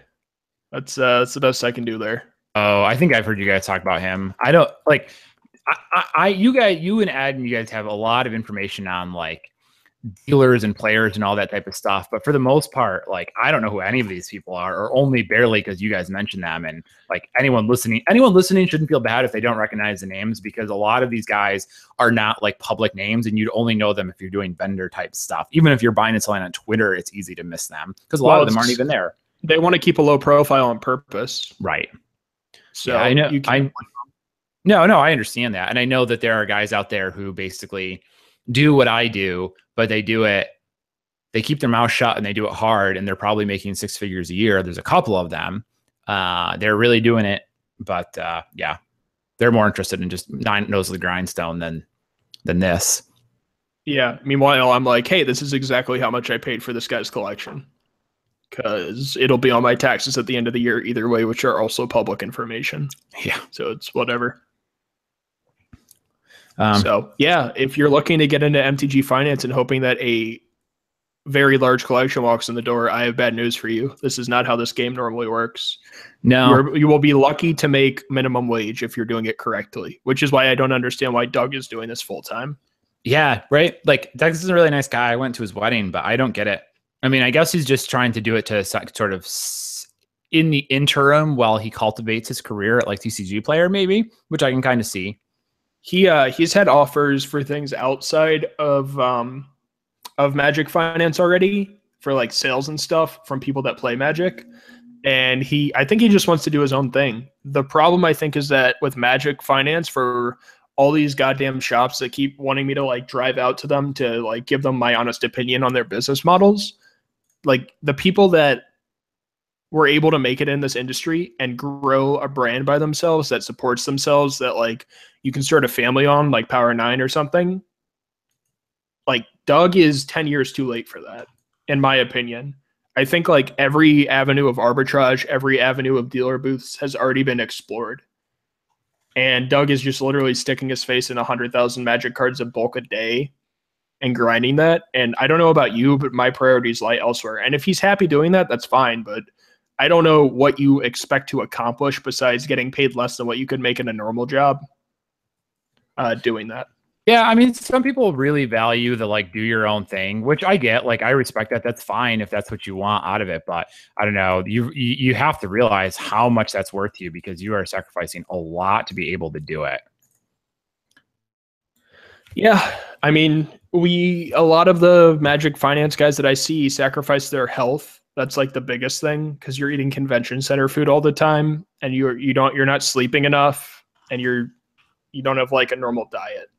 Speaker 1: That's uh, that's the best I can do there.
Speaker 2: Oh, I think I've heard you guys talk about him. I don't like. I, I, I you guys, you and Adam, you guys have a lot of information on like dealers and players and all that type of stuff. But for the most part, like I don't know who any of these people are, or only barely because you guys mentioned them. And like anyone listening, anyone listening shouldn't feel bad if they don't recognize the names because a lot of these guys are not like public names, and you'd only know them if you're doing vendor type stuff. Even if you're buying and selling on Twitter, it's easy to miss them because a lot
Speaker 1: Well,
Speaker 2: of them aren't even there.
Speaker 1: They want to keep a low profile on purpose.
Speaker 2: Right.
Speaker 1: So
Speaker 2: Yeah, I know.
Speaker 1: You can,
Speaker 2: I no, no, I understand that, and I know that there are guys out there who basically do what I do, but they do it. They keep their mouth shut and they do it hard, and they're probably making six figures a year. There's a couple of them. Uh, they're really doing it, but uh, yeah, they're more interested in just nine nose of the grindstone than than this.
Speaker 1: yeah. Meanwhile, I'm like, hey, this is exactly how much I paid for this guy's collection. Because it'll be on my taxes at the end of the year either way, which are also public information.
Speaker 2: Yeah.
Speaker 1: So it's whatever.
Speaker 2: Um,
Speaker 1: so yeah, if you're looking to get into MTG finance and hoping that a very large collection walks in the door, I have bad news for you. This is not how this game normally works.
Speaker 2: no,
Speaker 1: You're, you will be lucky to make minimum wage if you're doing it correctly, which is why I don't understand why Doug is doing this full time.
Speaker 2: Yeah, right. Like Doug is a really nice guy. I went to his wedding, but I don't get it. I mean, I guess he's just trying to do it to sort of in the interim while he cultivates his career at like TCG player, maybe, which I can kind of see.
Speaker 1: He uh he's had offers for things outside of um of Magic Finance already for like sales and stuff from people that play Magic. And he I think he just wants to do his own thing. The problem I think is that with Magic Finance for all these goddamn shops that keep wanting me to like drive out to them to like give them my honest opinion on their business models, like the people that were able to make it in this industry and grow a brand by themselves that supports themselves that like you can start a family on like Power Nine or something. Like Doug is 10 years too late for that, in my opinion. I think like every avenue of arbitrage, every avenue of dealer booths has already been explored. And Doug is just literally sticking his face in 100,000 magic cards of bulk a day and grinding that. And I don't know about you, but my priorities lie elsewhere. And if he's happy doing that, that's fine. But I don't know what you expect to accomplish besides getting paid less than what you could make in a normal job uh, doing that.
Speaker 2: Yeah, I mean, some people really value the like do your own thing, which I get. Like, I respect that. That's fine if that's what you want out of it. But I don't know. You you, you have to realize how much that's worth to you because you are sacrificing a lot to be able to do it.
Speaker 1: Yeah, I mean, we a lot of the Magic Finance guys that I see sacrifice their health. That's like the biggest thing because you're eating convention center food all the time, and you're you don't you're not sleeping enough, and you're you don't have like a normal diet.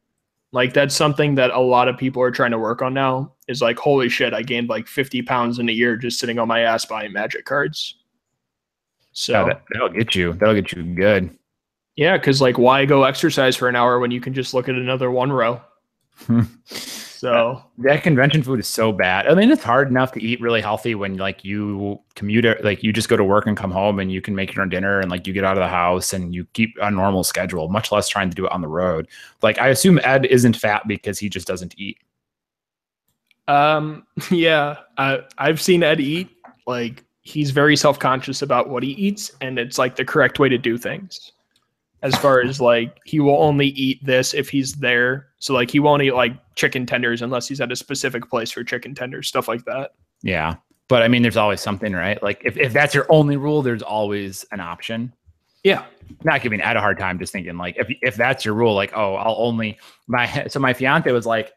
Speaker 1: Like that's something that a lot of people are trying to work on now. Is like, holy shit, I gained like 50 pounds in a year just sitting on my ass buying Magic cards. So
Speaker 2: Yeah, that, that'll get you. That'll get you good.
Speaker 1: yeah, because like, why go exercise for an hour when you can just look at another one row? [LAUGHS] So
Speaker 2: That convention food is so bad. I mean, it's hard enough to eat really healthy when like you commute, like you just go to work and come home and you can make your own dinner and like you get out of the house and you keep a normal schedule, much less trying to do it on the road. Like I assume Ed isn't fat because he just doesn't eat.
Speaker 1: Um, [LAUGHS] yeah, I, I've seen Ed eat. Like, he's very self conscious about what he eats, and it's like the correct way to do things. As far as like, he will only eat this if he's there. So, like, he won't eat like chicken tenders unless he's at a specific place for chicken tenders, stuff like that.
Speaker 2: Yeah. But I mean, there's always something, right? Like if, if that's your only rule, there's always an option.
Speaker 1: Yeah.
Speaker 2: Not giving Ed a hard time, just thinking like if if that's your rule, like, oh, I'll only my so my fiance was like,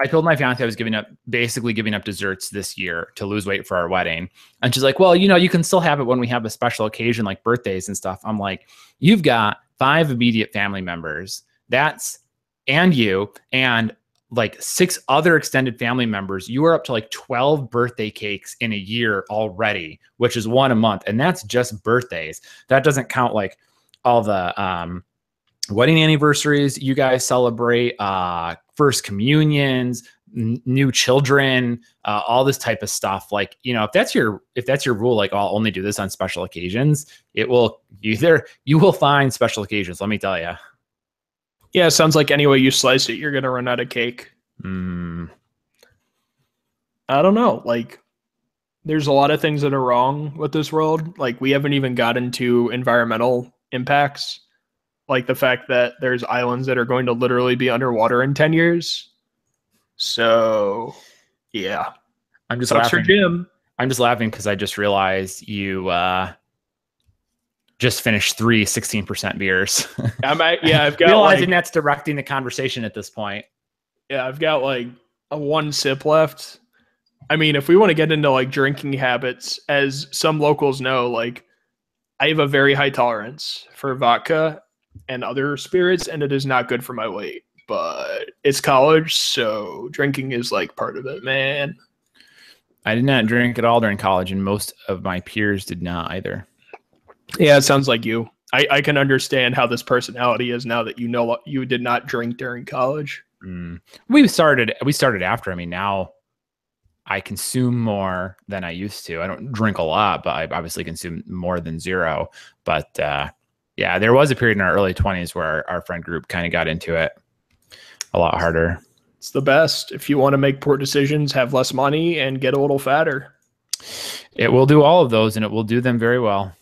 Speaker 2: I told my fiance I was giving up basically giving up desserts this year to lose weight for our wedding. And she's like, Well, you know, you can still have it when we have a special occasion like birthdays and stuff. I'm like, you've got five immediate family members. That's and you and like six other extended family members, you are up to like 12 birthday cakes in a year already, which is one a month. And that's just birthdays. That doesn't count like all the um, wedding anniversaries you guys celebrate, uh, first communions, n- new children, uh, all this type of stuff. Like, you know, if that's your if that's your rule, like I'll only do this on special occasions, it will [LAUGHS] either you will find special occasions, let me tell you.
Speaker 1: Yeah, it sounds like any way you slice it, you're going to run out of cake.
Speaker 2: Mm,
Speaker 1: I don't know. Like, there's a lot of things that are wrong with this world. Like, we haven't even gotten to environmental impacts, like the fact that there's islands that are going to literally be underwater in 10 years. So, Yeah.
Speaker 2: I'm just
Speaker 1: Sucks for
Speaker 2: laughing.
Speaker 1: Jim.
Speaker 2: I'm just laughing because I just realized you uh, just finished three 16% beers.
Speaker 1: I might, yeah, I've [LAUGHS] got
Speaker 2: Realizing
Speaker 1: like,
Speaker 2: that's directing the conversation at this point.
Speaker 1: yeah, I've got like a one sip left. I mean, if we want to get into like drinking habits, as some locals know, like I have a very high tolerance for vodka and other spirits, and it is not good for my weight. But it's college, so drinking is like part of it, man.
Speaker 2: I did not drink at all during college, and most of my peers did not either.
Speaker 1: Yeah, it sounds like you. I, I can understand how this personality is now that you know you did not drink during college.
Speaker 2: Mm. We started. We started after. I mean, now I consume more than I used to. I don't drink a lot, but I obviously consume more than zero. But uh, yeah, there was a period in our early twenties where our, our friend group kind of got into it a lot harder.
Speaker 1: It's the best. If you want to make poor decisions, have less money, and get a little fatter.
Speaker 2: It will do all of those, and it will do them very well.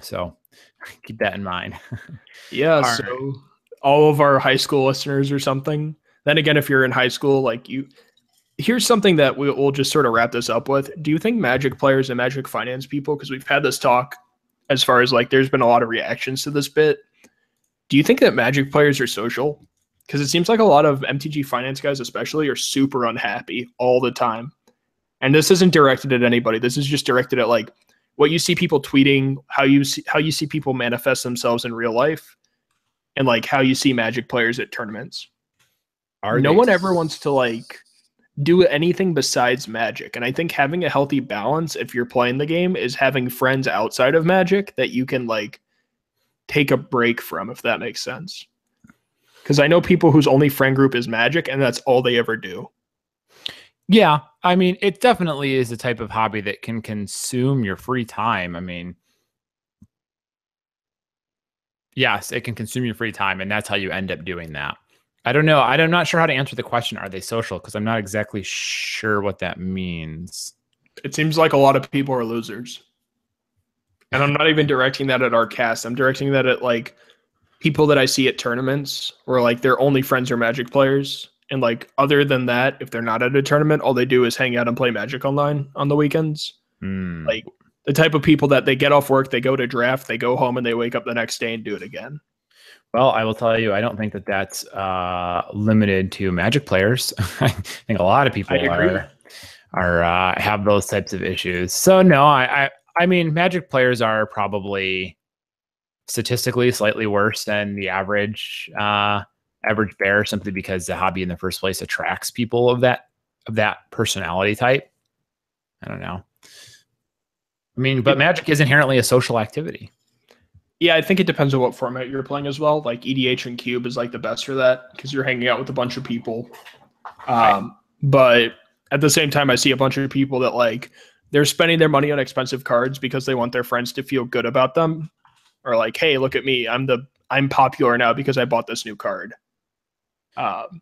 Speaker 2: So [LAUGHS] keep that in mind. [LAUGHS]
Speaker 1: Yeah.
Speaker 2: All
Speaker 1: so all of our high school listeners or something. Then again, if you're in high school, like you, here's something that we, we'll just sort of wrap this up with. Do you think Magic players and Magic finance people, because we've had this talk as far as like there's been a lot of reactions to this bit. Do you think that Magic players are social? Because it seems like a lot of MTG finance guys, especially, are super unhappy all the time. And this isn't directed at anybody. This is just directed at like what you see people tweeting, how you see how you see people manifest themselves in real life, and like how you see Magic players at tournaments.
Speaker 2: Are
Speaker 1: no one ever wants to like do anything besides Magic, and I think having a healthy balance if you're playing the game is having friends outside of Magic that you can like take a break from, if that makes sense. Because I know people whose only friend group is Magic, and that's all they ever do.
Speaker 2: Yeah, I mean, it definitely is a type of hobby that can consume your free time. I mean, yes, it can consume your free time, and that's how you end up doing that. I don't know. I'm not sure how to answer the question. Are they social? Because I'm not exactly sure what that means.
Speaker 1: It seems like a lot of people are losers. And I'm not even directing that at our cast. I'm directing that at like people that I see at tournaments where like their only friends are magic players. And like other than that, if they're not at a tournament, all they do is hang out and play magic online on the weekends.
Speaker 2: Hmm.
Speaker 1: Like the type of people that they get off work, they go to draft, they go home and they wake up the next day and do it again.
Speaker 2: Well, I will tell you, I don't think that that's uh, limited to Magic players. [LAUGHS] I think a lot of people are are uh, have those types of issues. So no, I, I I mean, Magic players are probably statistically slightly worse than the average uh, average bear, simply because the hobby in the first place attracts people of that of that personality type. I don't know. I mean, but Magic is inherently a social activity.
Speaker 1: Yeah, I think it depends on what format you're playing as well. Like EDH and Cube is like the best for that because you're hanging out with a bunch of people. Um, But at the same time, I see a bunch of people that like they're spending their money on expensive cards because they want their friends to feel good about them, or like, hey, look at me, I'm the I'm popular now because I bought this new card. Um,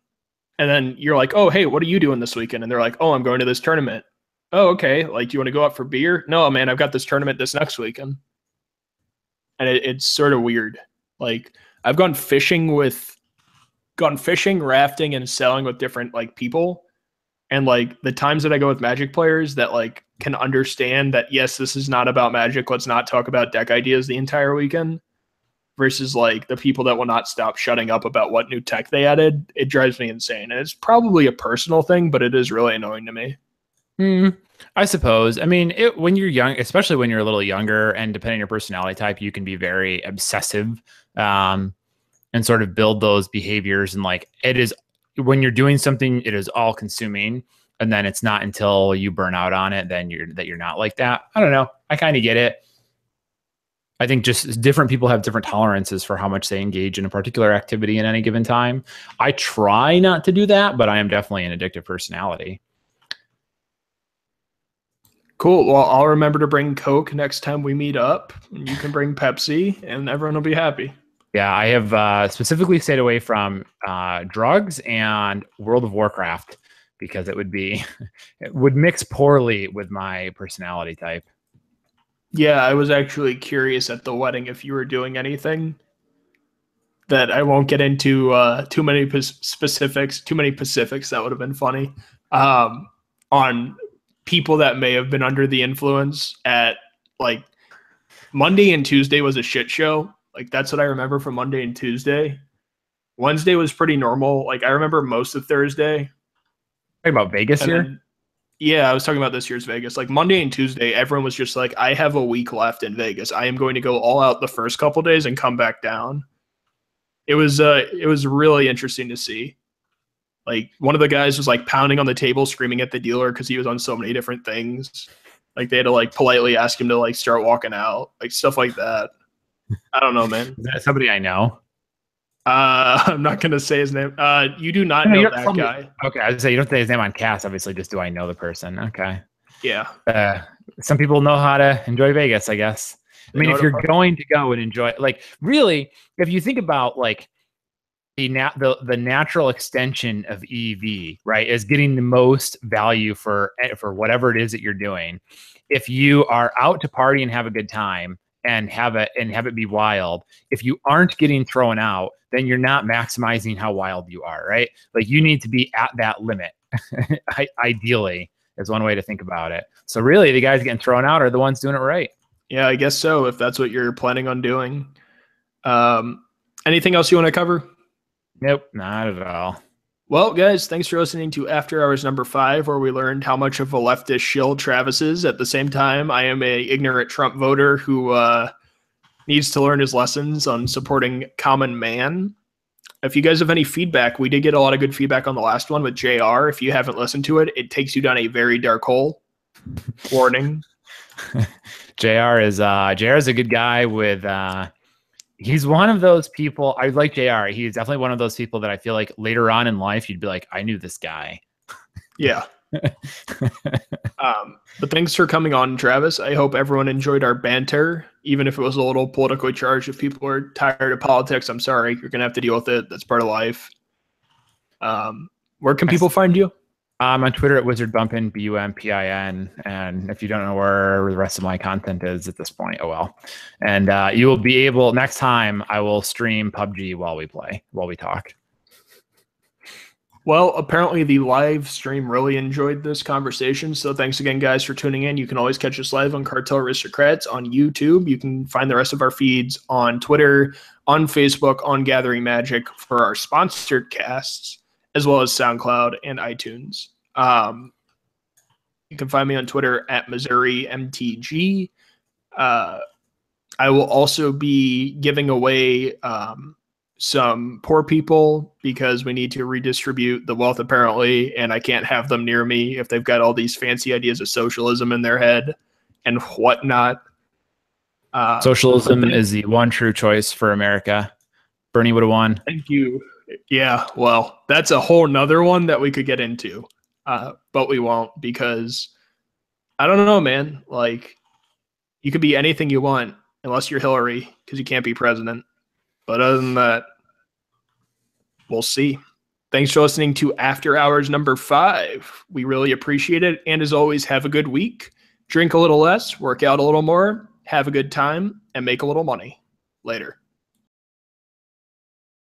Speaker 1: and then you're like, oh, hey, what are you doing this weekend? And they're like, oh, I'm going to this tournament. Oh, okay. Like, you want to go out for beer? No, man, I've got this tournament this next weekend and it, it's sort of weird. Like I've gone fishing with, gone fishing, rafting, and sailing with different like people, and like the times that I go with Magic players that like can understand that yes, this is not about Magic. Let's not talk about deck ideas the entire weekend. Versus like the people that will not stop shutting up about what new tech they added. It drives me insane, and it's probably a personal thing, but it is really annoying to me.
Speaker 2: Hmm. I suppose. I mean, it, when you're young, especially when you're a little younger, and depending on your personality type, you can be very obsessive, um, and sort of build those behaviors. And like, it is when you're doing something, it is all consuming, and then it's not until you burn out on it, then you're that you're not like that. I don't know. I kind of get it. I think just different people have different tolerances for how much they engage in a particular activity in any given time. I try not to do that, but I am definitely an addictive personality.
Speaker 1: Cool. Well, I'll remember to bring Coke next time we meet up. You can bring Pepsi, and everyone will be happy.
Speaker 2: Yeah, I have uh, specifically stayed away from uh, drugs and World of Warcraft because it would be [LAUGHS] it would mix poorly with my personality type.
Speaker 1: Yeah, I was actually curious at the wedding if you were doing anything that I won't get into uh, too many specifics, too many specifics That would have been funny. um, on people that may have been under the influence at like Monday and Tuesday was a shit show. Like that's what I remember from Monday and Tuesday. Wednesday was pretty normal. Like I remember most of Thursday.
Speaker 2: Talking about Vegas
Speaker 1: And
Speaker 2: here.
Speaker 1: then- yeah, I was talking about this year's Vegas. Like Monday and Tuesday, everyone was just like, I have a week left in Vegas. I am going to go all out the first couple days and come back down. It was uh it was really interesting to see. Like one of the guys was like pounding on the table, screaming at the dealer because he was on so many different things. Like they had to like politely ask him to like start walking out, like stuff like that. I don't know, man.
Speaker 2: Is that somebody I know?
Speaker 1: Uh, [LAUGHS] I'm not gonna say his name. Uh, you do not
Speaker 2: No,
Speaker 1: know that
Speaker 2: somebody-
Speaker 1: guy.
Speaker 2: Okay, I was say you don't say his name on cast. Obviously, just do I know the person? Okay.
Speaker 1: Yeah,
Speaker 2: Uh, some people know how to enjoy Vegas, I guess. I mean, if you're going to go and enjoy, like, really, if you think about like the nat the the natural extension of EV, right, is getting the most value for eh, for whatever it is that you're doing. If you are out to party and have a good time and have it and have it be wild, if you aren't getting thrown out, then you're not maximizing how wild you are, right? Like you need to be at that limit, [LAUGHS] ideally, is one way to think about it. So really, the guys getting thrown out are the ones doing it right.
Speaker 1: yeah, I guess so. If that's what you're planning on doing. Um, anything else you want to cover?
Speaker 2: Nope, not at all.
Speaker 1: Well, guys, thanks for listening to After Hours number five, where we learned how much of a leftist shill Travis is. At the same time, I am a ignorant Trump voter who uh, needs to learn his lessons on supporting common man. If you guys have any feedback, we did get a lot of good feedback on the last one with JR. If you haven't listened to it, it takes you down a very dark hole. [LAUGHS] Warning.
Speaker 2: Jr. is uh Jr. is a good guy with uh he's one of those people I like Jr. He's definitely one of those people that I feel like later on in life you'd be like, I knew this guy.
Speaker 1: Yeah. [LAUGHS] um, but thanks for coming on, Travis. I hope everyone enjoyed our banter, even if it was a little politically charged. If people are tired of politics, I'm sorry. You're gonna have to deal with it. That's part of life. Um, where can people find you?
Speaker 2: I'm on Twitter at Wizard Bumpin, B U M P I N. And if you don't know where the rest of my content is at this point, oh well. And uh, you will be able next time I will stream PUBG while we play, while we talk.
Speaker 1: Well, apparently the live stream really enjoyed this conversation. So thanks again, guys, for tuning in. You can always catch us live on Cartel Aristocrats on YouTube. You can find the rest of our feeds on Twitter, on Facebook, on Gathering Magic for our sponsored casts, as well as SoundCloud and iTunes. Um, you can find me on Twitter at Missouri MTG. Uh, I will also be giving away um, some poor people because we need to redistribute the wealth apparently and i can't have them near me if they've got all these fancy ideas of socialism in their head and whatnot uh,
Speaker 2: Socialism is the one true choice for America. Bernie would have won.
Speaker 1: thank you yeah well that's a whole nother one that we could get into uh, but we won't because i don't know man like you could be anything you want unless you're hillary because you can't be president but other than that we'll see Thanks for listening to After Hours number five. We really appreciate it. And as always, have a good week. Drink a little less, work out a little more, have a good time, and make a little money. Later.